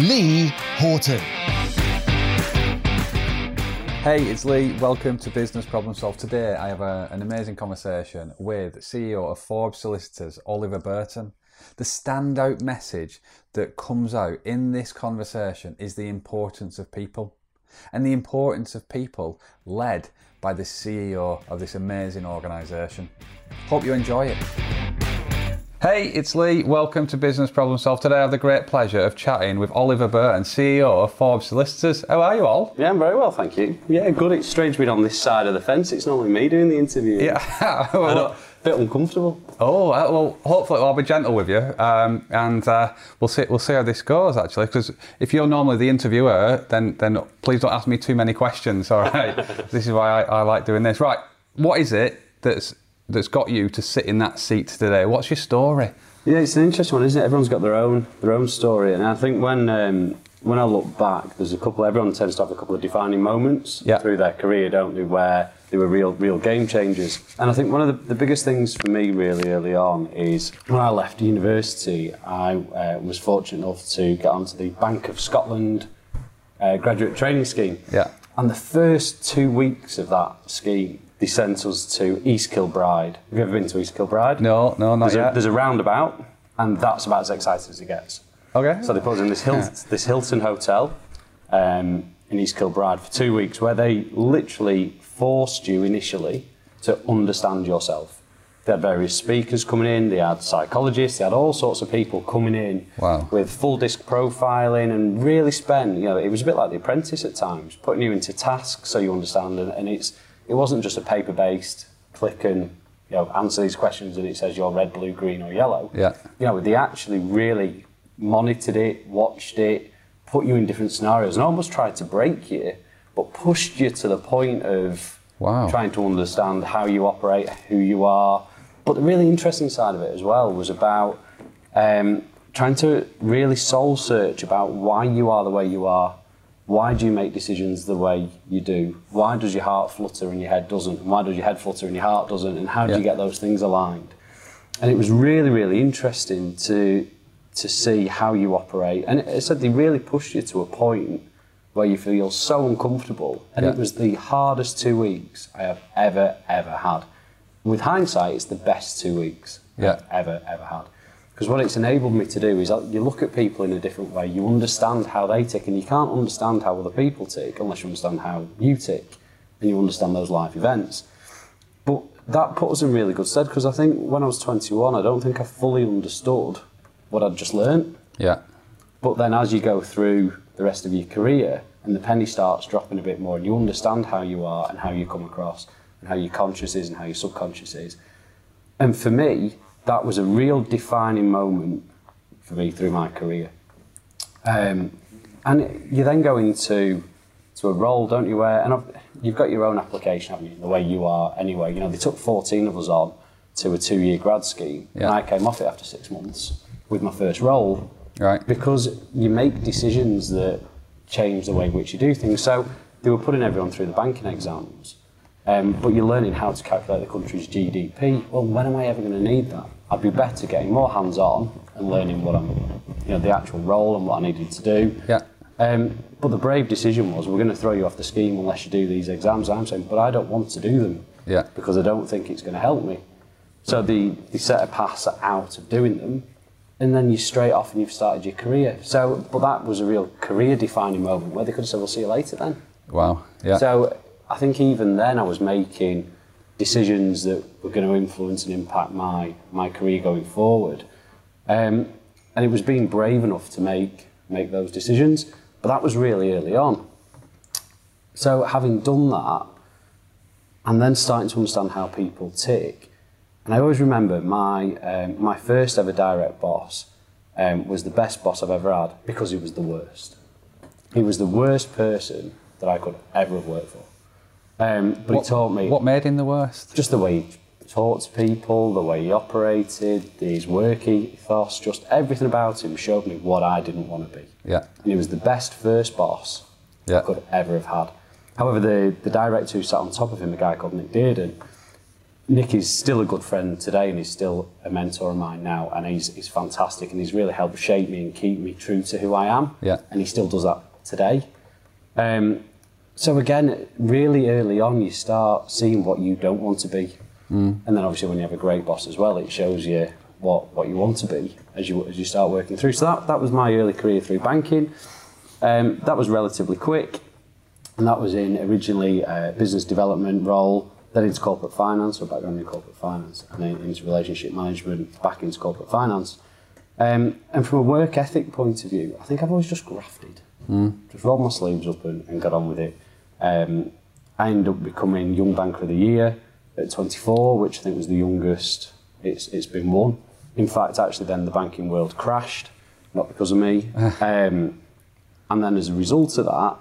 Lee Horton. Hey, it's Lee. Welcome to Business Problem Solved. Today I have a, an amazing conversation with CEO of Forbes Solicitors, Oliver Burton. The standout message that comes out in this conversation is the importance of people and the importance of people led by the CEO of this amazing organisation. Hope you enjoy it. Hey, it's Lee. Welcome to Business Problem Solved. Today I have the great pleasure of chatting with Oliver Burton, CEO of Forbes Solicitors. How are you all? Yeah, I'm very well, thank you. Yeah, good. It's strange being on this side of the fence. It's normally me doing the interview. Yeah. Know, a bit uncomfortable. Oh uh, well, hopefully I'll be gentle with you, um, and uh, we'll see. We'll see how this goes. Actually, because if you're normally the interviewer, then then please don't ask me too many questions. All right. this is why I, I like doing this. Right. What is it that's that's got you to sit in that seat today? What's your story? Yeah, it's an interesting one, isn't it? Everyone's got their own their own story, and I think when um, when I look back, there's a couple. Everyone tends to have a couple of defining moments Yeah. through their career, don't they? Where they were real real game changers. And I think one of the, the biggest things for me really early on is when I left university, I uh, was fortunate enough to get onto the Bank of Scotland uh, graduate training scheme. Yeah. And the first two weeks of that scheme, they sent us to East Kilbride. Have you ever been to East Kilbride? No, no, not There's a, yet. there's a roundabout, and that's about as exciting as it gets. Okay. So they put us in this, Hil- this Hilton hotel um, in East Kilbride for two weeks, where they literally forced you initially to understand yourself. They had various speakers coming in, they had psychologists, they had all sorts of people coming in Wow. with full disc profiling and really spend, you know, it was a bit like The Apprentice at times, putting you into tasks so you understand. And, and it's, it wasn't just a paper based click and you know, answer these questions and it says you're red, blue, green, or yellow. Yeah. You know, they actually really monitored it, watched it, put you in different scenarios, and almost tried to break you, but pushed you to the point of Wow. trying to understand how you operate, who you are. But the really interesting side of it as well was about um, trying to really soul search about why you are the way you are. Why do you make decisions the way you do? Why does your heart flutter and your head doesn't? And why does your head flutter and your heart doesn't? And how do Yeah. you get those things aligned? And it was really, really interesting to to see how you operate. And it, said they really pushed you to a point where you feel so uncomfortable. And Yeah. it was the hardest two weeks I have ever, ever had. With hindsight, it's the best two weeks Yeah. I've ever, ever had. Because what it's enabled me to do is that you look at people in a different way, you understand how they tick, and you can't understand how other people tick unless you understand how you tick and you understand those life events. But that put us in really good stead because I think when I was 21, I don't think I fully understood what I'd just learned. Yeah. But then as you go through the rest of your career and the penny starts dropping a bit more and you understand how you are and how you come across and how your conscious is and how your subconscious is. And for me, that was a real defining moment for me through my career. Um, and you then go into to a role, don't you? Where and I've, you've got your own application, haven't you? The way you are, anyway. You know, they took 14 of us on to a two-year grad scheme, Yeah. and I came off it after six months with my first role. Right. Because you make decisions that change the way in which you do things. So they were putting everyone through the banking exams, um, but you're learning how to calculate the country's GDP. Well, when am I ever going to need that? I'd be better getting more hands-on and learning what I'm, you know, the actual role and what I needed to do. Yeah. Um, but the brave decision was, we're going to throw you off the scheme unless you do these exams. I'm saying, but I don't want to do them Yeah. because I don't think it's going to help me. So they, they set a pass out of doing them, and then you're straight off and you've started your career. So, but that was a real career defining moment where they could have said, we'll see you later then. Wow. Yeah. So I think even then I was making decisions that were going to influence and impact my, my career going forward. Um, and it was being brave enough to make, make those decisions, but that was really early on. So having done that, and then starting to understand how people tick, and I always remember my, um, my first ever direct boss um, was the best boss I've ever had because he was the worst. He was the worst person that I could ever have worked for. Um, but what, he taught me What made him the worst? just the way he talked to people, the way he operated, his work ethos, just everything about him showed me what I didn't want to be. Yeah. And he was the best first boss Yeah. I could ever have had. However, the, the director who sat on top of him, a guy called Nick Dearden, Nick is still a good friend today and he's still a mentor of mine now and he's, he's fantastic and he's really helped shape me and keep me true to who I am. Yeah. And he still does that today. Um, so again, really early on, you start seeing what you don't want to be, mm. and then obviously when you have a great boss as well, it shows you what, what you want to be as you as you start working through. So that that was my early career through banking. Um, that was relatively quick, and that was in originally a business development role, then into corporate finance, or background in corporate finance, and then into relationship management, back into corporate finance. Um, and from a work ethic point of view, I think I've always just grafted. Mm. Just rolled my sleeves up and, and got on with it. Um, I ended up becoming Young Banker of the Year at 24, which I think was the youngest it's, it's been won. In fact, actually, then the banking world crashed, not because of me. um, and then as a result of that,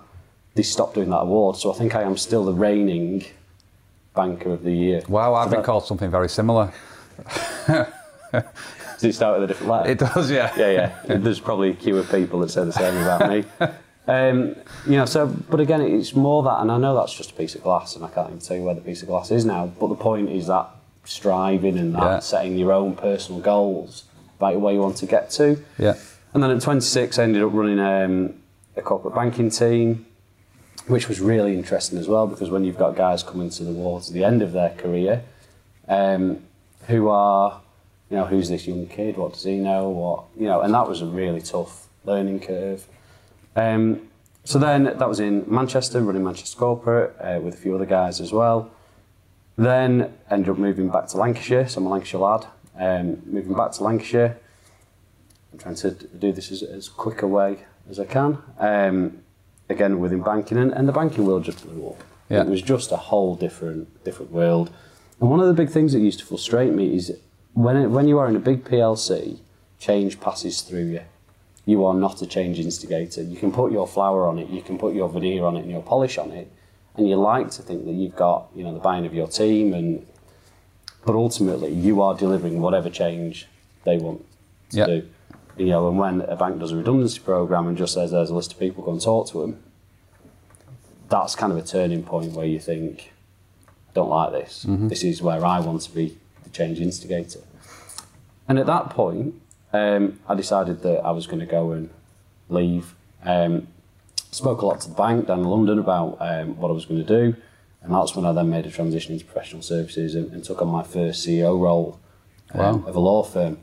they stopped doing that award. So I think I am still the reigning Banker of the Year. Wow, I've so been that, called something very similar. Does it start with a different letter? It does, yeah. yeah, yeah. There's probably a queue of people that say the same about me. Um, you know, so but again, it's more that, and I know that's just a piece of glass, and I can't even tell you where the piece of glass is now. But the point is that striving and that Yeah. setting your own personal goals about where you want to get to. Yeah. And then at 26, I ended up running um, a corporate banking team, which was really interesting as well because when you've got guys coming to the towards the end of their career, um, who are, you know, who's this young kid? What does he know? What you know? And that was a really tough learning curve. Um, so then that was in Manchester, running Manchester Corporate uh, with a few other guys as well. Then ended up moving back to Lancashire, so I'm a Lancashire lad. Um, moving back to Lancashire, I'm trying to do this as, as quick a way as I can. Um, again, within banking, and, and the banking world just blew up. Yeah. It was just a whole different different world. And one of the big things that used to frustrate me is when it, when you are in a big PLC, change passes through you. You are not a change instigator. You can put your flour on it, you can put your veneer on it, and your polish on it, and you like to think that you've got you know the buying of your team, and but ultimately you are delivering whatever change they want to Yeah. do. You know, and when a bank does a redundancy program and just says there's a list of people, go and talk to them, that's kind of a turning point where you think, don't like this. Mm-hmm. This is where I want to be change instigator. And at that point, um, I decided that I was going to go and leave. Um, spoke a lot to the bank down in London about um, what I was going to do, and that's when I then made a transition into professional services and, and took on my first CEO role um, Wow. of a law firm.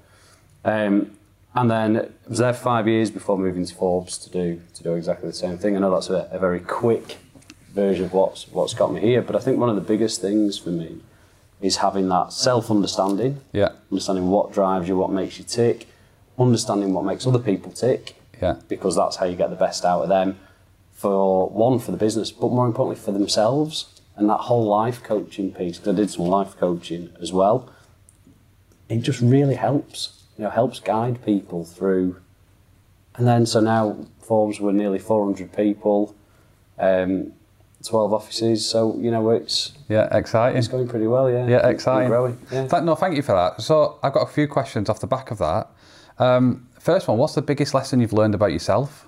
Um, and then I was there for five years before moving to Forbes to do to do exactly the same thing. I know that's a, a very quick version of what's what's got me here, but I think one of the biggest things for me is having that self understanding, Yeah. understanding what drives you, what makes you tick, understanding what makes other people tick, Yeah. because that's how you get the best out of them. For one, for the business, but more importantly for themselves, and that whole life coaching piece. 'cause I did some life coaching as well. It just really helps. You know, helps guide people through. And then so now Forbes were nearly 400 people, um, 12 offices. So you know it's Yeah, exciting. it's going pretty well. Yeah. Yeah, exciting. growing. Yeah. No, thank you for that. So I've got a few questions off the back of that. Um, first one, what's the biggest lesson you've learned about yourself?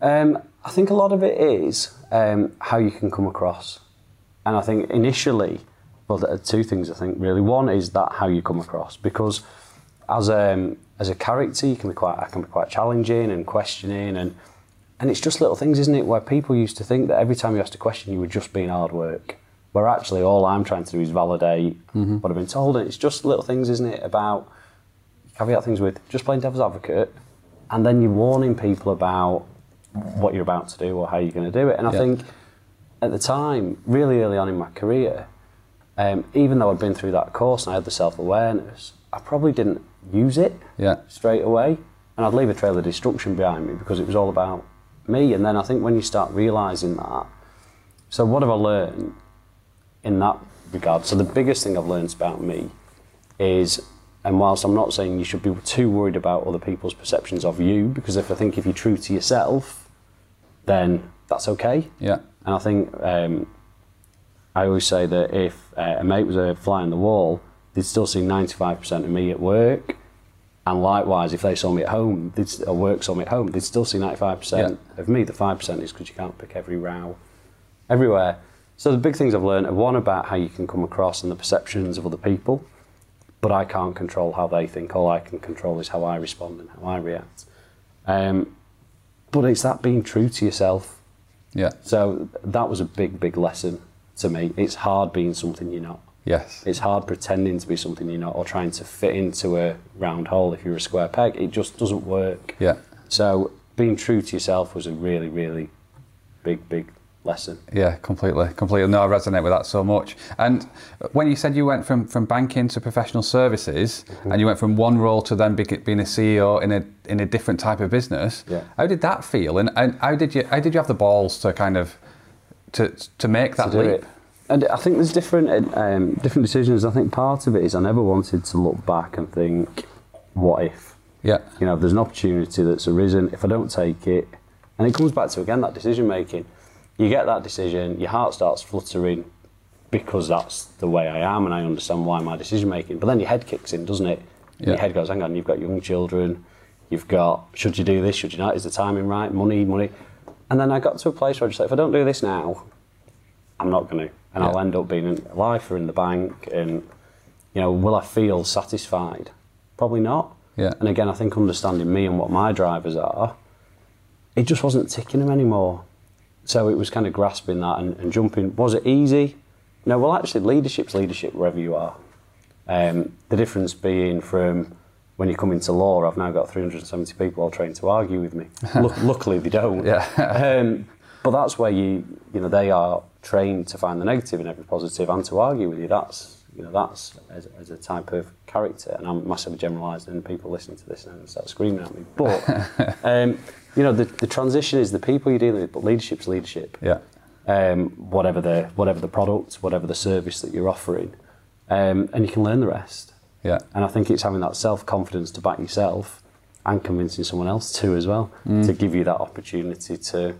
Um, I think a lot of it is um, how you can come across. And I think initially, well, there are two things I think really. One is that how you come across, because as a, as a character, you can be quite, I can be quite challenging and questioning, and, and it's just little things, isn't it, where people used to think that every time you asked a question, you were just being hard work. Where actually, all I'm trying to do is validate what I've been told, and it's just little things, isn't it, about caveat things with just playing devil's advocate, and then you're warning people about what you're about to do or how you're going to do it. And I Yeah. think at the time, really early on in my career, um, even though I'd been through that course and I had the self awareness, I probably didn't use it Yeah. straight away. And I'd leave a trail of destruction behind me because it was all about me. And then I think when you start realizing that, so what have I learned in that regard? So the biggest thing I've learned about me is, and whilst I'm not saying you should be too worried about other people's perceptions of you, because if I think if you're true to yourself, then that's okay. Yeah. And I think um, I always say that if uh, a mate was a fly on the wall, they'd still see 95% of me at work. And likewise, if they saw me at home, or work saw me at home, they'd still see 95% Yeah. of me. The 5% is because you can't pick every row everywhere. So the big things I've learned are one about how you can come across and the perceptions of other people, but I can't control how they think. All I can control is how I respond and how I react. Um, but it's that being true to yourself. Yeah. So that was a big, big lesson to me. It's hard being something you're not. Yes. It's hard pretending to be something you're not or trying to fit into a round hole if you're a square peg. It just doesn't work. Yeah. So being true to yourself was a really, really big, big lesson. Yeah, completely, completely. No, I resonate with that so much. And when you said you went from, from banking to professional services, Mm-hmm. and you went from one role to then being a CEO in a in a different type of business, Yeah. how did that feel? And, and how did you how did you have the balls to kind of to to make that to leap? it. And I think there's different um, different decisions. I think part of it is I never wanted to look back and think, what if? Yeah, You know, if there's an opportunity that's arisen, if I don't take it, and it comes back to again that decision making. You get that decision, your heart starts fluttering because that's the way I am, and I understand why my decision making. But then your head kicks in, doesn't it? Yeah. Your head goes, hang on, you've got young children, you've got, should you do this, should you not? Is the timing right? Money, money. And then I got to a place where I just like, if I don't do this now, I'm not going to. And I'll end up being a lifer in the bank. And, you know, will I feel satisfied? Probably not. Yeah. And again, I think understanding me and what my drivers are, it just wasn't ticking them anymore. So it was kind of grasping that and, and jumping. Was it easy? No, well, actually, leadership's leadership wherever you are. Um, the difference being from when you come into law, I've now got 370 people all trained to argue with me. Luck luckily, they don't. Yeah. um, but that's where you, you know, they are trained to find the negative in every positive and to argue with you. That's, you know, that's as, as a type of character. And I'm massively generalising, and people listening to this and start screaming at me. But, um, you know, the, the transition is the people you're dealing with, but leadership's leadership yeah, um, whatever the whatever the product, whatever the service that you're offering, um, and you can learn the rest. yeah, And I think it's having that self confidence to back yourself and convincing someone else to as well Mm. to give you that opportunity to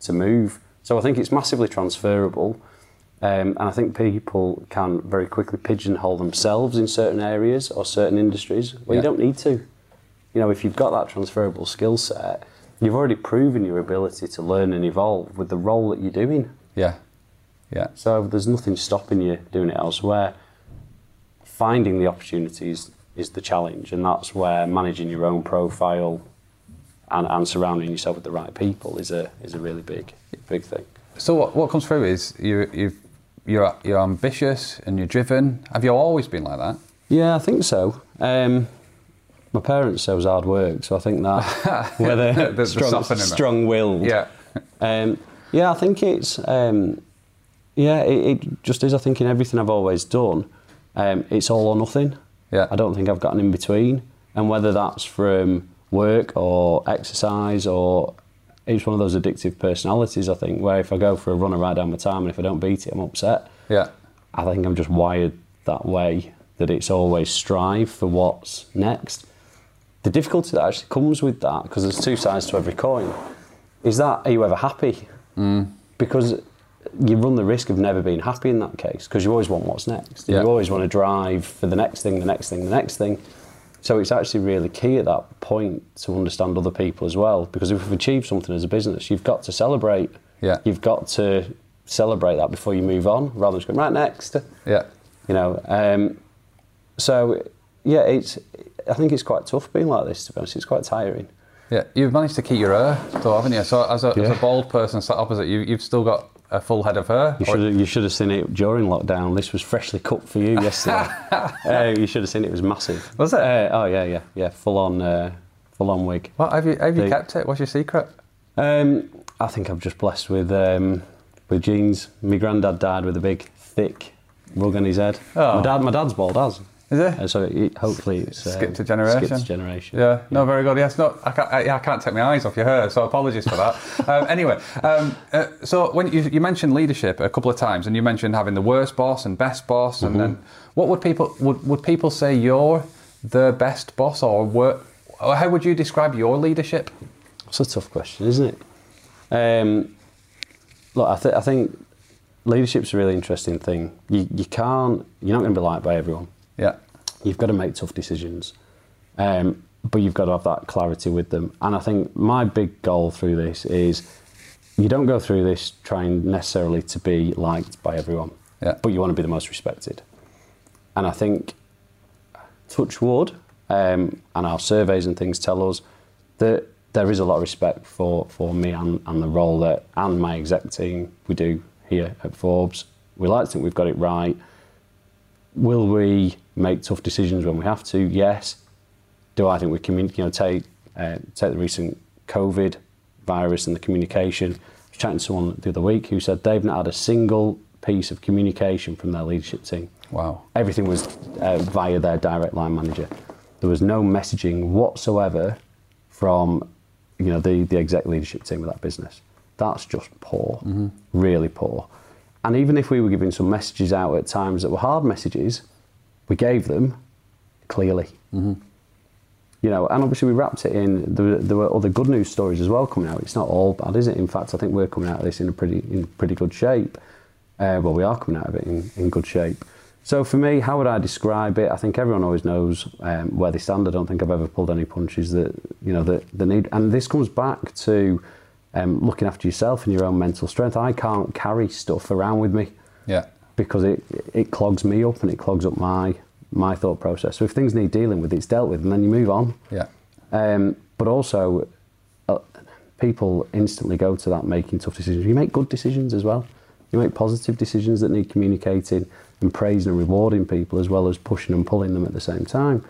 to move. So I think it's massively transferable. Um, and I think people can very quickly pigeonhole themselves in certain areas or certain industries where Yeah. you don't need to. You know, if you've got that transferable skill set, you've already proven your ability to learn and evolve with the role that you're doing. yeah, yeah, So there's nothing stopping you doing it elsewhere. Finding the opportunities is the challenge, and that's where managing your own profile and, and surrounding yourself with the right people is a is a really big big thing. So what, what comes through is you you've, you're you're ambitious and you're driven. Have you always been like that? Yeah, I think so. Um, my parents say it was hard work, so I think that whether The- the strong, softening strong-willed. Yeah, Um, yeah, I think it's um, yeah, it, it just is. I think in everything I've always done, um, it's all or nothing. Yeah. I don't think I've got an in between, and whether that's from work or exercise or it's one of those addictive personalities. I think where if I go for a run, I ride down my time, and if I don't beat it, I'm upset. yeah, I think I'm just wired that way that it's always strive for what's next. The difficulty that actually comes with that, because there's two sides to every coin, is that are you ever happy? Mm. Because you run the risk of never being happy in that case, because you always want what's next. Yeah. You always want to drive for the next thing, the next thing, the next thing. So it's actually really key at that point to understand other people as well, because if you've achieved something as a business, you've got to celebrate. Yeah. You've got to celebrate that before you move on, rather than just going right next yeah, you know. Um, so yeah, it's. I think it's quite tough being like this. To be honest, it's quite tiring. yeah. You've managed to keep your hair, though, haven't you? So as a, as a bald person sat opposite you, you've still got a full head of hair. You should have, you should have seen it during lockdown. This was freshly cut for you yesterday. uh, you should have seen it. It was massive. Was it? Uh, oh yeah, yeah, yeah. Full on, uh, full on wig. What have you have you The- kept it? What's your secret? Um, I think I'm just blessed with um, with genes. My granddad died with a big, thick rug on his head. Oh. My dad, my dad's bald as. Is it? Uh, so it, hopefully it's um, Skipped a generation. Skipped a generation. Yeah, no, very good. Yes, no, I can't, I, yeah, I can't take my eyes off your hair, so apologies for that. um, anyway, um, uh, so when you, you mentioned leadership a couple of times, and you mentioned having the worst boss and best boss, and then what would people would, would people say you're the best boss, or, were, or how would you describe your leadership? It's a tough question, isn't it? Um, look, I, th- I think leadership's a really interesting thing. You, you can't, you're not going to be liked by everyone. Yeah. You've got to make tough decisions, um, but you've got to have that clarity with them. And I think my big goal through this is you don't go through this trying necessarily to be liked by everyone, Yeah. but you want to be the most respected. And I think, touch wood, um, and our surveys and things tell us that there is a lot of respect for, for me and, and the role that and my exec team we do here at Forbes. We like to think we've got it right. Will we make tough decisions when we have to? Yes. Do I think we can, you know, take uh, take the recent COVID virus and the communication? I was chatting to someone the other week who said they've not had a single piece of communication from their leadership team. Wow. Everything was uh, via their direct line manager. There was no messaging whatsoever from, you know, the, the exec leadership team of that business. That's just poor, really poor. And even if we were giving some messages out at times that were hard messages, we gave them clearly. You know, and obviously we wrapped it in. There, were- there were other good news stories as well coming out. It's not all bad, is it? In fact, I think we're coming out of this in a pretty in pretty good shape. Uh, well, we are coming out of it in, in good shape. So for me, how would I describe it? I think everyone always knows um, where they stand. I don't think I've ever pulled any punches that you know that the need. And this comes back to um, looking after yourself and your own mental strength. I can't carry stuff around with me Yeah. Because it it clogs me up and it clogs up my my thought process. So if things need dealing with, it's dealt with, and then you move on. Yeah. Um, but also, uh, people instantly go to that making tough decisions. You make good decisions as well. You make positive decisions that need communicating and praising and rewarding people as well as pushing and pulling them at the same time.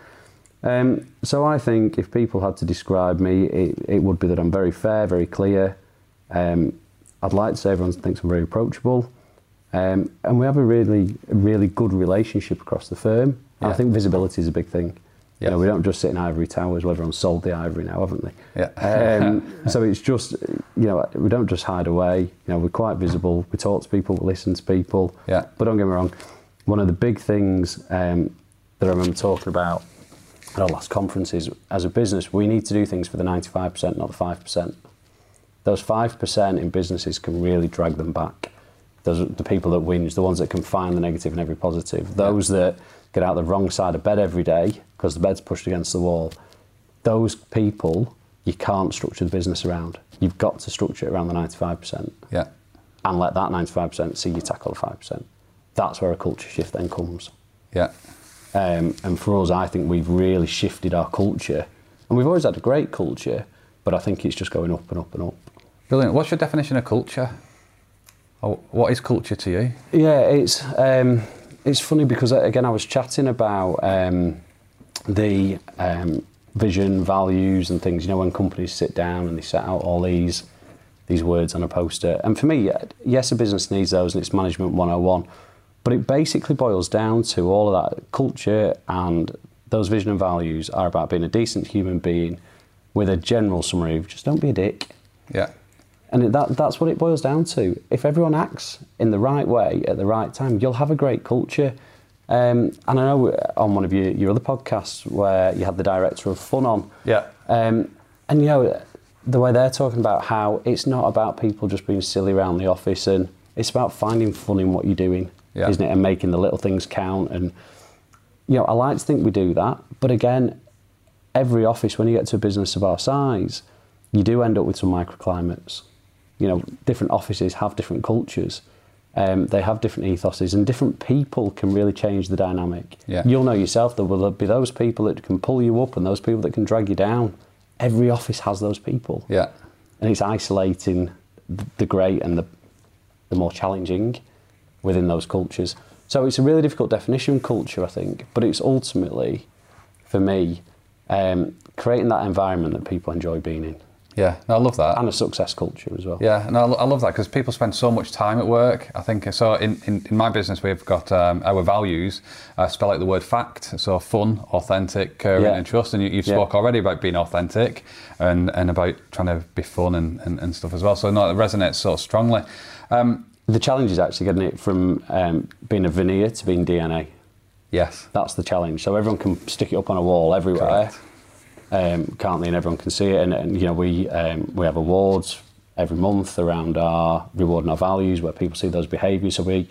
Um, so I think if people had to describe me, it, it would be that I'm very fair, very clear. Um, I'd like to say everyone thinks I'm very approachable. Um, and we have a really, really good relationship across the firm. Yeah. I think visibility is a big thing. You know, we don't just sit in ivory towers. Well, everyone's sold the ivory now, haven't they? Yeah. Um, so it's just, you know, we don't just hide away. You know, we're quite visible. We talk to people, we listen to people. Yeah. But don't get me wrong. One of the big things um, that I remember talking about at our last conference is, as a business, we need to do things for the 95%, not the 5%. Those 5% in businesses can really drag them back. Those the people that whinge, the ones that can find the negative in every positive. Those that get out the wrong side of bed every day because the bed's pushed against the wall. Those people you can't structure the business around. You've got to structure it around the 95% Yeah. and let that 95% see you tackle the 5%. That's where a culture shift then comes. Yeah. Um, and for us, I think we've really shifted our culture. And we've always had a great culture, but I think it's just going up and up and up. Brilliant. What's your definition of culture? Or what is culture to you? Yeah, it's um, it's funny because uh, again I was chatting about um, the um, vision, values, and things. You know, when companies sit down and they set out all these these words on a poster. And for me, yes, a business needs those, and it's management 101. But it basically boils down to all of that culture and those vision and values are about being a decent human being with a general summary of just don't be a dick. Yeah. And that, that's what it boils down to. If everyone acts in the right way at the right time, you'll have a great culture. Um, and I know on one of your, your other podcasts where you had the director of fun on. Yeah. Um, and you know, the way they're talking about how it's not about people just being silly around the office and it's about finding fun in what you're doing, Yeah. isn't it? And making the little things count. And, you know, I like to think we do that. But again, every office, when you get to a business of our size, you do end up with some microclimates. You know, different offices have different cultures. Um, they have different ethoses, and different people can really change the dynamic. Yeah. You'll know yourself there will be those people that can pull you up and those people that can drag you down. Every office has those people, Yeah. and it's isolating the great and the the more challenging within those cultures. So it's a really difficult definition, culture, I think, but it's ultimately, for me, um, creating that environment that people enjoy being in, Yeah. No, I love that. and a success culture as well. Yeah, no, I lo- I love that because people spend so much time at work. I think so. In, in, in my business, we've got um, our values uh, spell out the word fact. So fun, authentic, caring, Yeah. and trust. And you, you've Yeah. spoke already about being authentic and, and about trying to be fun and, and, and stuff as well. So no, it resonates so strongly. Um, The challenge is actually getting it from um, being a veneer to being DNA. yes. That's the challenge. So everyone can stick it up on a wall everywhere, Correct. Um, can't? And everyone can see it. And, and you know, we um, we have awards every month around our rewarding our values, where people see those behaviours. So we're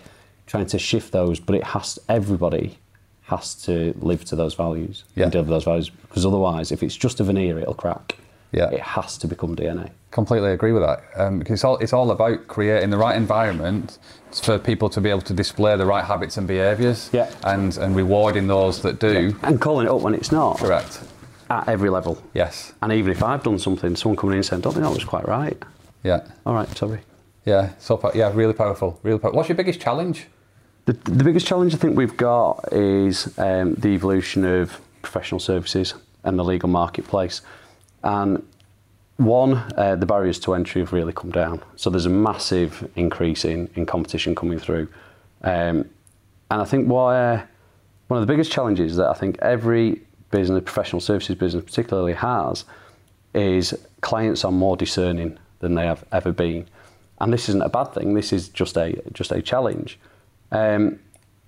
trying to shift those, but it has everybody has to live to those values Yeah. and deliver those values because otherwise, if it's just a veneer, it'll crack. Yeah. It has to become DNA. Completely agree with that. Um, because it's all, it's all about creating the right environment for people to be able to display the right habits and behaviours. Yeah. And, and rewarding those that do. And calling it up when it's not Correct. At every level. Yes. And even if I've done something, someone coming in and saying, "Don't think that was quite right." Yeah. All right, sorry. Yeah. So yeah, really powerful. Really powerful. What's your biggest challenge? The, the biggest challenge I think we've got is um, the evolution of professional services and the legal marketplace. And one, uh, the barriers to entry have really come down. So there's a massive increase in, in competition coming through. Um, and I think why, one of the biggest challenges is that I think every business, the professional services business particularly has, is clients are more discerning than they have ever been. And this isn't a bad thing. This is just a just a challenge. Um,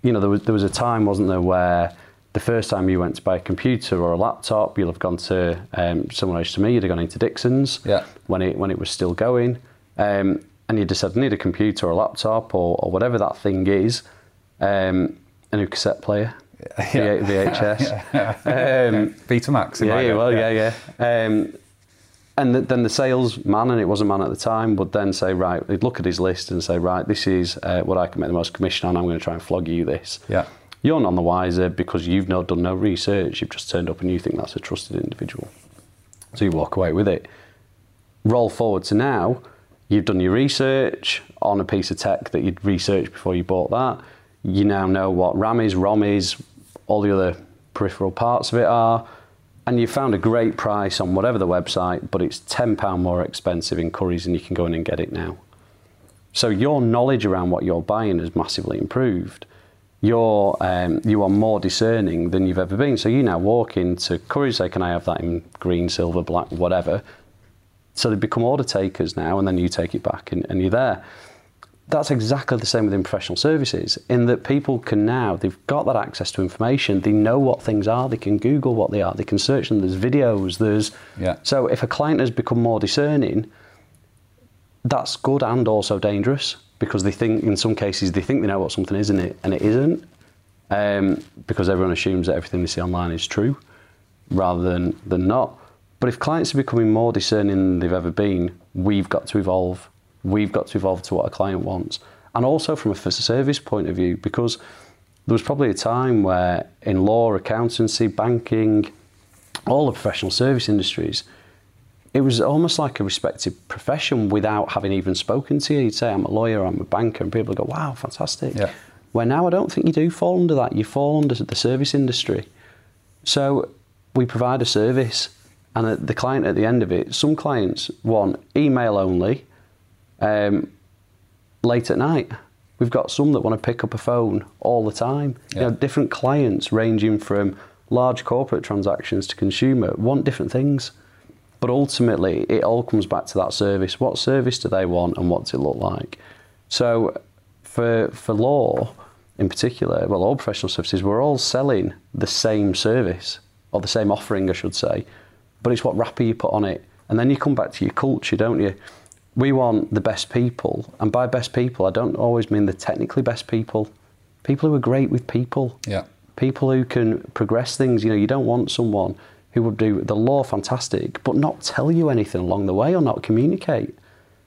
you know, there was there was a time, wasn't there, where the first time you went to buy a computer or a laptop, you'll have gone to um, someone else to me. You'd have gone into Dixons Yeah. when it when it was still going, um, and you'd just said, "I need a computer or a laptop or, or whatever that thing is." Um, a new cassette player, Yeah. VHS. um, Betamax. yeah, yeah, well, yeah, yeah. Um, and th- then the salesman, and it was a man at the time, would then say, right, they'd look at his list and say, right, this is uh, what I can make the most commission on. I'm going to try and flog you this. Yeah. You're none the wiser because you've not done no research. You've just turned up and you think that's a trusted individual. So you walk away with it. Roll forward to now, you've done your research on a piece of tech that you'd researched before you bought that. You now know what RAM is, ROM is, all the other peripheral parts of it are, and you found a great price on whatever the website, but it's £10 more expensive in Currys and you can go in and get it now. So your knowledge around what you're buying has massively improved. You're, um, you are more discerning than you've ever been. So you now walk into Currys, say, can I have that in green, silver, black, whatever. So they become order takers now, and then you take it back and, and you're there. That's exactly the same within professional services, in that people can now, they've got that access to information, they know what things are, they can Google what they are, they can search them, there's videos, there's. Yeah. So if a client has become more discerning, that's good and also dangerous because they think, in some cases, they think they know what something is and it, and it isn't um, because everyone assumes that everything they see online is true rather than, than not. But if clients are becoming more discerning than they've ever been, we've got to evolve. We've got to evolve to what a client wants. And also from a service point of view, because there was probably a time where in law, accountancy, banking, all the professional service industries, it was almost like a respected profession without having even spoken to you. You'd say, I'm a lawyer, I'm a banker, and people go, wow, fantastic. Yeah. Where now I don't think you do fall under that. You fall under the service industry. So we provide a service, and the client at the end of it, some clients want email only, um, late at night. We've got some that want to pick up a phone all the time. You know, different clients ranging from large corporate transactions to consumer want different things. But ultimately, it all comes back to that service. What service do they want and what does it look like? So, for, for law in particular, well, all professional services, we're all selling the same service or the same offering, I should say, but it's what wrapper you put on it. And then you come back to your culture, don't you? We want the best people. And by best people, I don't always mean the technically best people, people who are great with people Yeah. people who can progress things. You know, you don't want someone who would do the law fantastic, but not tell you anything along the way or not communicate.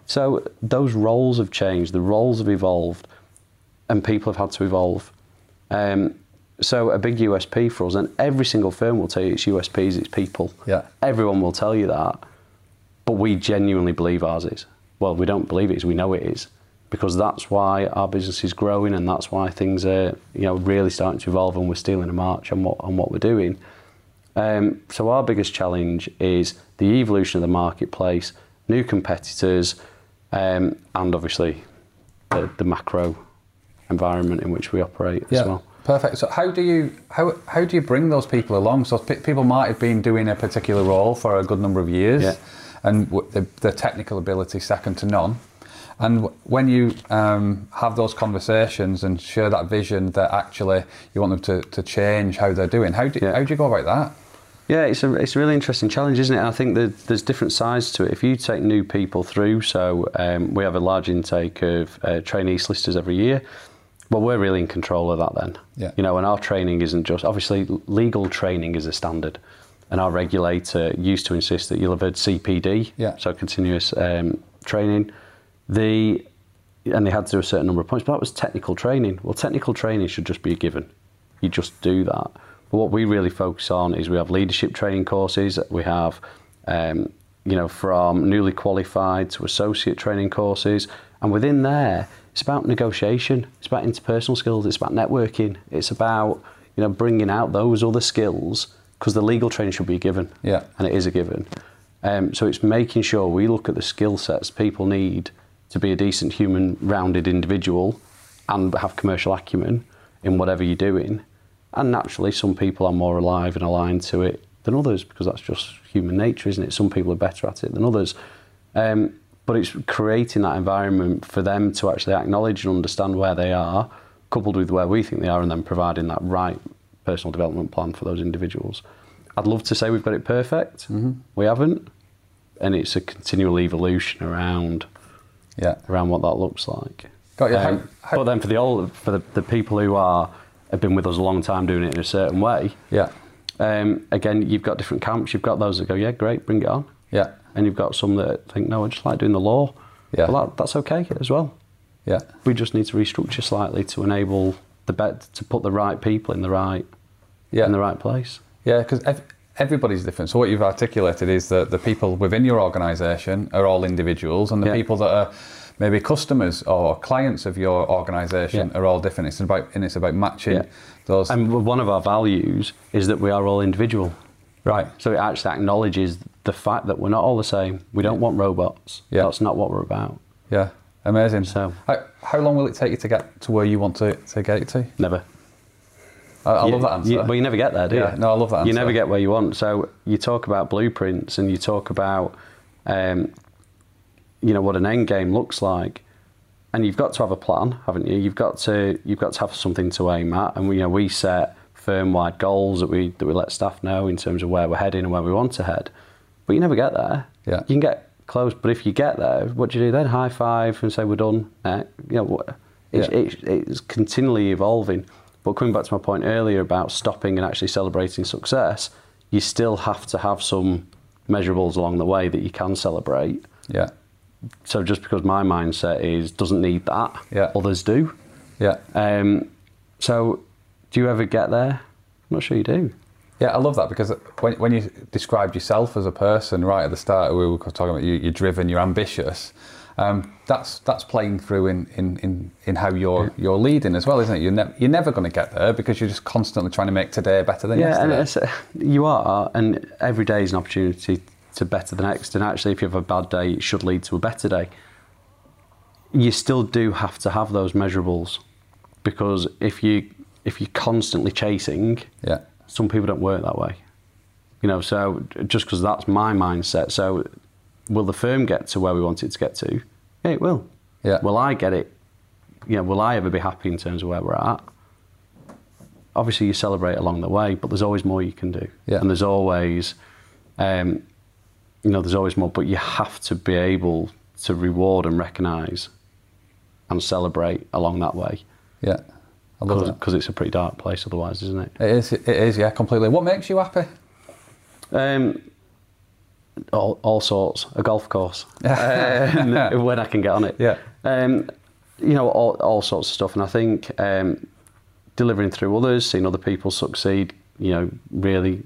So those roles have changed, the roles have evolved, and people have had to evolve. Um, so a big USP for us, and every single firm will tell you its USP is its people. Yeah. Everyone will tell you that, but we genuinely believe ours is. Well, we don't believe it is, we know it is. Because that's why our business is growing and that's why things are, you know, really starting to evolve and we're stealing a march on what on what we're doing. Um, so our biggest challenge is the evolution of the marketplace, new competitors, um, and obviously the, the macro environment in which we operate as well. Perfect. So how do you how how do you bring those people along? So pe- people might have been doing a particular role for a good number of years, Yeah. And the, the technical ability second to none. And when you um, have those conversations and share that vision that actually you want them to, to change how they're doing, how do Yeah. how do you go about that? Yeah, it's a it's a really interesting challenge, isn't it? I think that there's different sides to it. If you take new people through, so um, we have a large intake of uh, trainee solicitors every year. Well, we're really in control of that then. Yeah. You know, and our training isn't just obviously legal training is a standard, and our regulator used to insist that you'll have heard CPD, Yeah. so continuous um, training. The and they had to do a certain number of points, but that was technical training. Well, technical training should just be a given. You just do that. But what we really focus on is we have leadership training courses. We have, um, you know, from newly qualified to associate training courses, and within there, it's about negotiation. It's about interpersonal skills. It's about networking. It's about you know bringing out those other skills because the legal training should be a given. Yeah. and it is a given. Um, so it's making sure we look at the skill sets people need to be a decent human rounded individual and have commercial acumen in whatever you're doing. And naturally, some people are more alive and aligned to it than others because that's just human nature, isn't it? Some people are better at it than others. Um, but it's creating that environment for them to actually acknowledge and understand where they are, coupled with where we think they are, and then providing that right personal development plan for those individuals. I'd love to say we've got it perfect. We haven't, and it's a continual evolution around Yeah. around what that looks like. Got you. Um, How- how- but then for the old, for the, the people who are have been with us a long time doing it in a certain way, Yeah. um, again, you've got different camps. You've got those that go, yeah, great, bring it on, Yeah. and you've got some that think, no, I just like doing the law. Yeah. well, that, that's okay as well. Yeah. We just need to restructure slightly to enable the bet to put the right people in the right Yeah. in the right place. Yeah, because ev- everybody's different. So what you've articulated is that the people within your organisation are all individuals, and the Yeah. people that are maybe customers or clients of your organisation Yeah. are all different. It's about and it's about matching Yeah. those. And one of our values is that we are all individual. right. So it actually acknowledges the fact that we're not all the same. We don't want robots. Yeah. That's not what we're about. Yeah. Amazing. So- how, how long will it take you to get to where you want to, to get it to? Never. I, I You- love that answer. You, well, you never get there, do Yeah, you? no, I love that answer. You never get where you want. So you talk about blueprints and you talk about, um, you know, what an end game looks like, and you've got to have a plan, haven't you? You've got to you've got to have something to aim at, and we, you know we set firm-wide goals that we that we let staff know in terms of where we're heading and where we want to head, but you never get there. Yeah. You can get close, but if you get there, what do you do then? High five and say we're done. Uh, you know, it's, Yeah. it's, it's continually evolving. But coming back to my point earlier about stopping and actually celebrating success, you still have to have some measurables along the way that you can celebrate. Yeah. So just because my mindset is doesn't need that, Yeah. others do. Yeah. Um, so do you ever get there? I'm not sure you do. Yeah, I love that because when, when you described yourself as a person right at the start, we were talking about you, you're driven, you're ambitious. Um, that's that's playing through in, in, in, in how you're you're leading as well, isn't it? You're, ne- you're never going to get there because you're just constantly trying to make today better than Yeah, yesterday. it's, you are, and every day is an opportunity to better the next. And actually, if you have a bad day, it should lead to a better day. You still do have to have those measurables, because if you if you're constantly chasing, yeah, some people don't work that way. You know, so just because that's my mindset. So, will the firm get to where we want it to get to? Yeah, it will. Yeah. Will I get it? You know, will I ever be happy in terms of where we're at? Obviously, you celebrate along the way, but there's always more you can do. Yeah. And there's always, um, you know, there's always more. But you have to be able to reward and recognise and celebrate along that way yeah. I love that. because it's a pretty dark place otherwise, isn't it? It is. It is. Yeah, completely. What makes you happy? Um, all, all sorts. A golf course. um, when I can get on it. Yeah. Um, you know, all, all sorts of stuff. And I think um, delivering through others, seeing other people succeed, you know, really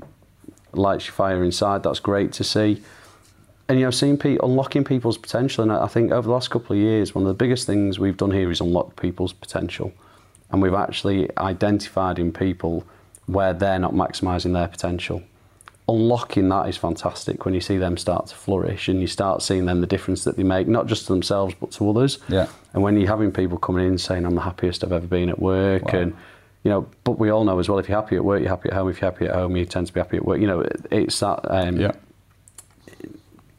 lights your fire inside. That's great to see. And, you know, seeing people, unlocking people's potential. And I I think over the last couple of years, one of the biggest things we've done here is unlock people's potential. And we've actually identified in people where they're not maximising their potential unlocking that is fantastic when you see them start to flourish and you start seeing them the difference that they make, not just to themselves but to others. Yeah. And when you're having people coming in saying, I'm the happiest I've ever been at work, Wow. and you know, but we all know as well, if you're happy at work, you're happy at home. If you're happy at home, you tend to be happy at work. You know, it's that. Um,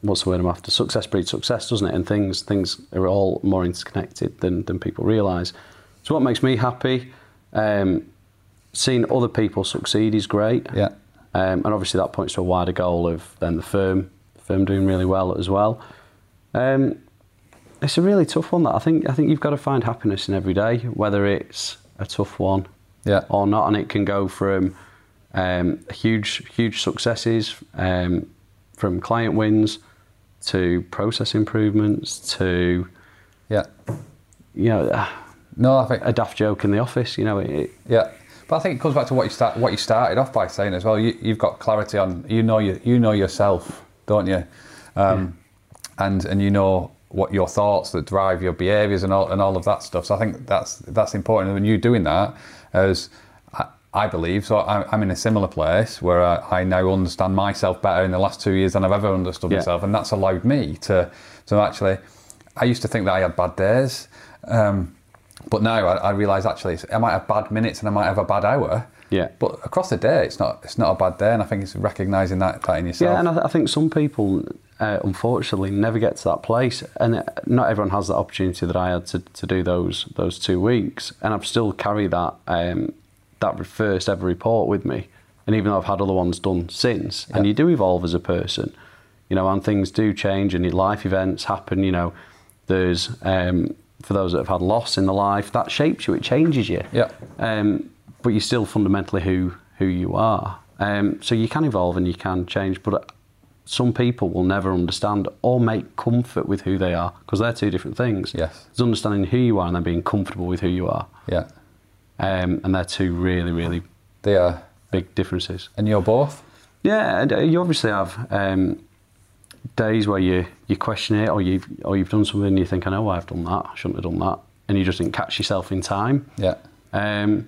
What's the word I'm after? Success breeds success, doesn't it? And things things are all more interconnected than than people realise. So what makes me happy? Um, seeing other people succeed is great Yeah. Um, and obviously that points to a wider goal of then the firm, the firm doing really well as well. Um, it's a really tough one. That I think I think you've got to find happiness in every day, whether it's a tough one Yeah. or not, and it can go from um, huge huge successes, um, from client wins to process improvements to Yeah. you know No, I think a daft joke in the office. You know, it, it, Yeah, but I think it comes back to what you start, what you started off by saying as well. You, you've got clarity on you know you you know yourself, don't you? Um, And and you know what your thoughts that drive your behaviours and all and all of that stuff. So I think that's that's important. And you're doing that, as I, I believe, so I'm, I'm in a similar place where I, I now understand myself better in the last two years than I've ever understood Yeah. myself, and that's allowed me to to actually. I used to think that I had bad days. Um, but now I, I realise actually I might have bad minutes and I might have a bad hour. Yeah. But across the day, it's not it's not a bad day, and I think it's recognising that that in yourself. Yeah, and I, th- I think some people, uh, unfortunately, never get to that place, and uh, not everyone has that opportunity that I had to, to do those those two weeks, and I've still carried that um, that first ever report with me, and even though I've had other ones done since, and you do evolve as a person, you know, and things do change, and your life events happen, you know, there's um, for those that have had loss in the life that shapes you, it changes you, Yeah. um, but you're still fundamentally who who you are. Um, so you can evolve and you can change, but some people will never understand or make comfort with who they are because they're two different things. Yes. There's understanding who you are and then being comfortable with who you are, yeah, um, and they're two really really they are, big differences. and you're both. Yeah, and uh, you obviously have um, days where you you question it, or you've or you've done something and you think, I know why I've done that, I shouldn't have done that, and you just didn't catch yourself in time. Yeah, Um,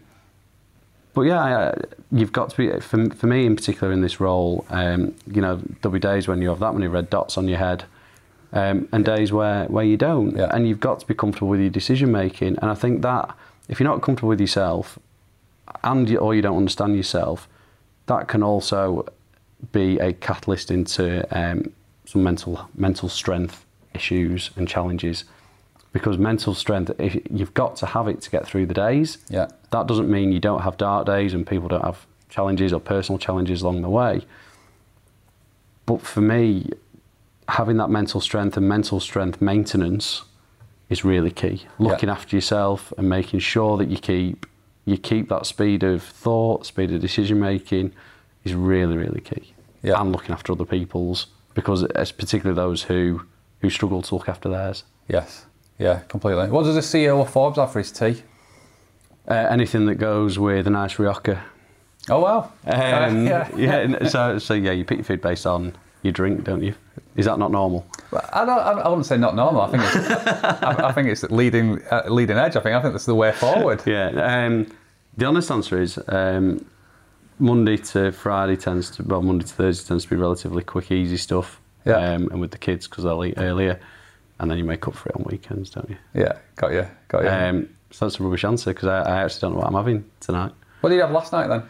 but yeah, you've got to be for, for me in particular in this role. Um, you know, there'll be days when you have that many red dots on your head, um, and days where where you don't, Yeah. and you've got to be comfortable with your decision making. And I think that if you're not comfortable with yourself, and you, or you don't understand yourself, that can also be a catalyst into um, some mental mental strength issues and challenges. Because mental strength, if you've got to have it to get through the days. Yeah. That doesn't mean you don't have dark days and people don't have challenges or personal challenges along the way. But for me, having that mental strength and mental strength maintenance is really key. Looking after yourself and making sure that you keep you keep that speed of thought, speed of decision making is really, really key. Yeah. And looking after other people's because it's particularly those who who struggle to look after theirs. yes, yeah, completely. What does the CEO of Forbes have for his tea? Uh, anything that goes with a nice rioja. Oh wow, Um, yeah, yeah. So, so yeah, you pick your food based on your drink, don't you? Is that not normal? Well, I don't. I I wouldn't say not normal. I think it's. I, I think it's leading uh, leading edge. I think. I think that's the way forward. Yeah. Um, the honest answer is um, Monday to Friday tends to well Monday to Thursday tends to be relatively quick, easy stuff. Yeah. Um, and with the kids because they'll eat earlier, and then you make up for it on weekends, don't you? Yeah, got you, got you. Um, so that's a rubbish answer because I, I actually don't know what I'm having tonight. what did you have last night then?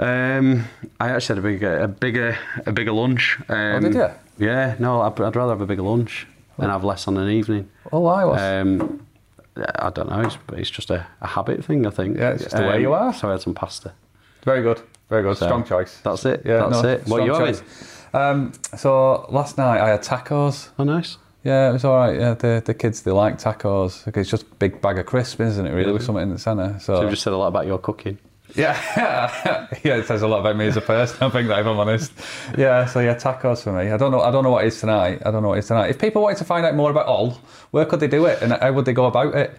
Um, I actually had a bigger, a bigger, a bigger lunch. Um, Oh, did you? Yeah. No, I'd, I'd rather have a bigger lunch and have less on an evening. Oh, I was. Um, I don't know. It's, it's just a, a habit thing, I think. Um, Yeah, it's just the way you are. So I had some pasta. Very good, very good. So, Strong choice. That's it. Yeah, that's no, it. What strong you having? Um, so last night I had tacos. Oh, nice. Yeah, it was all right. Yeah, the the kids they like tacos. Okay, it's just a big bag of crisps, isn't it? Really, with something in the centre. So, So we've just said a lot about your cooking. yeah, yeah, it says a lot about me as a person. I think that if I'm honest. Yeah, so yeah, tacos for me. I don't know. I don't know what it is tonight. I don't know what it is tonight. If people wanted to find out more about all, where could they do it, and how would they go about it?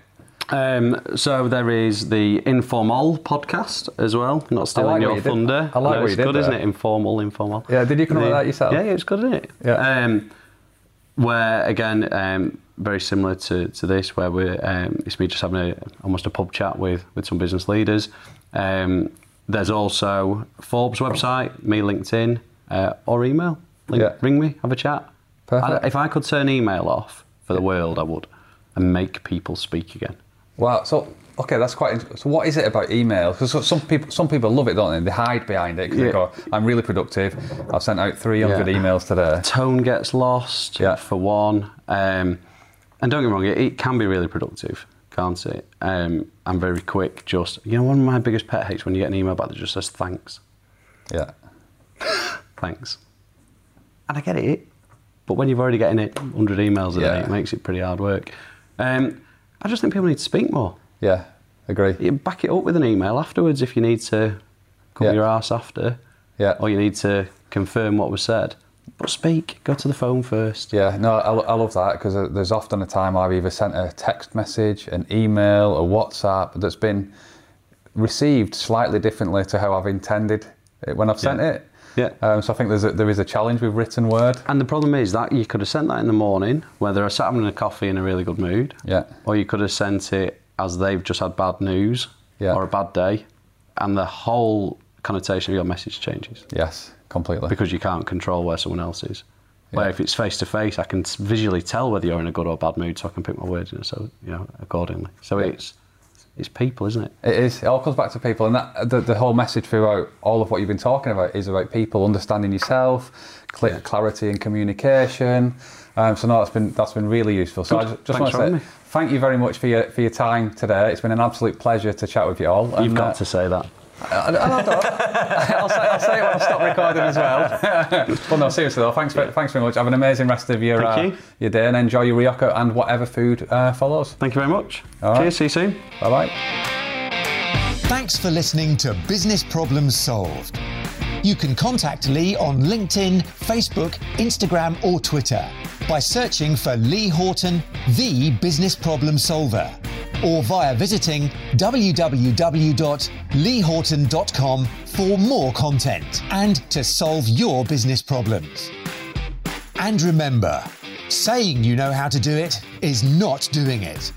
Um, so there is the Informal podcast as well. Not stealing like your you did. thunder. I like No, what it's you did good, isn't it? Informal, informal. Yeah, did you come up with that yourself? Yeah, yeah, it's good, isn't it? Yeah. Um, where again, um, very similar to, to this, where we're um, it's me just having a almost a pub chat with with some business leaders. Um, there's also Forbes website, me LinkedIn, uh, or email. Link, Yeah. Ring me, have a chat. Perfect. I- if I could turn email off for the world, I would, and make people speak again. Wow. So okay, that's quite. Interesting. So what is it about email? Because some people, some people love it, don't they? They hide behind it because Yeah. they go, "I'm really productive. I've sent out 300 Yeah. emails today." tone gets lost Yeah. for one. Um, and don't get me wrong, it, it can be really productive, can't it? Um, I'm very quick. Just you know, one of my biggest pet hates when you get an email back that just says thanks. Yeah. Thanks. And I get it, but when you've already getting it 100 emails a day, it makes it pretty hard work. Um, I just think people need to speak more. Yeah. Agree. You back it up with an email afterwards if you need to cover Yeah. your ass after, Yeah. or you need to confirm what was said. But speak. Go to the phone first. Yeah, no, I, I love that because there's often a time I've either sent a text message, an email, a WhatsApp that's been received slightly differently to how I've intended it when I've sent Yeah. it. Yeah. Um, so I think there's a, there is a challenge with written word. And the problem is that you could have sent that in the morning, whether I sat having a coffee in a really good mood, Yeah. or you could have sent it as they've just had bad news Yeah. or a bad day, and the whole connotation of your message changes Yes, completely. because you can't control where someone else is. Where Yeah. if it's face to face, I can visually tell whether you're in a good or bad mood, so I can pick my words, you know, so you know accordingly. So it's it's people, isn't it? It is. It all comes back to people, and that the, the whole message throughout all of what you've been talking about is about people understanding yourself, cl- Yeah. clarity and communication. Um, so no, that's been that's been really useful. So Good. I just, just want to say thank you very much for your for your time today. It's been an absolute pleasure to chat with you all. You've And, got uh, to say that. I, I, I don't. I'll, say, I'll say it when I stop recording as well. well, no, seriously though, thanks, for, thanks very much. Have an amazing rest of your uh, you. your day and enjoy your Rioja and whatever food uh, follows. Thank you very much. All right. Cheers. See you soon. Bye bye. Thanks for listening to Business Problems Solved. You can contact Lee on LinkedIn, Facebook, Instagram, or Twitter by searching for Lee Horton, the business problem solver, or via visiting www.leehorton.com for more content and to solve your business problems. And remember, saying you know how to do it is not doing it.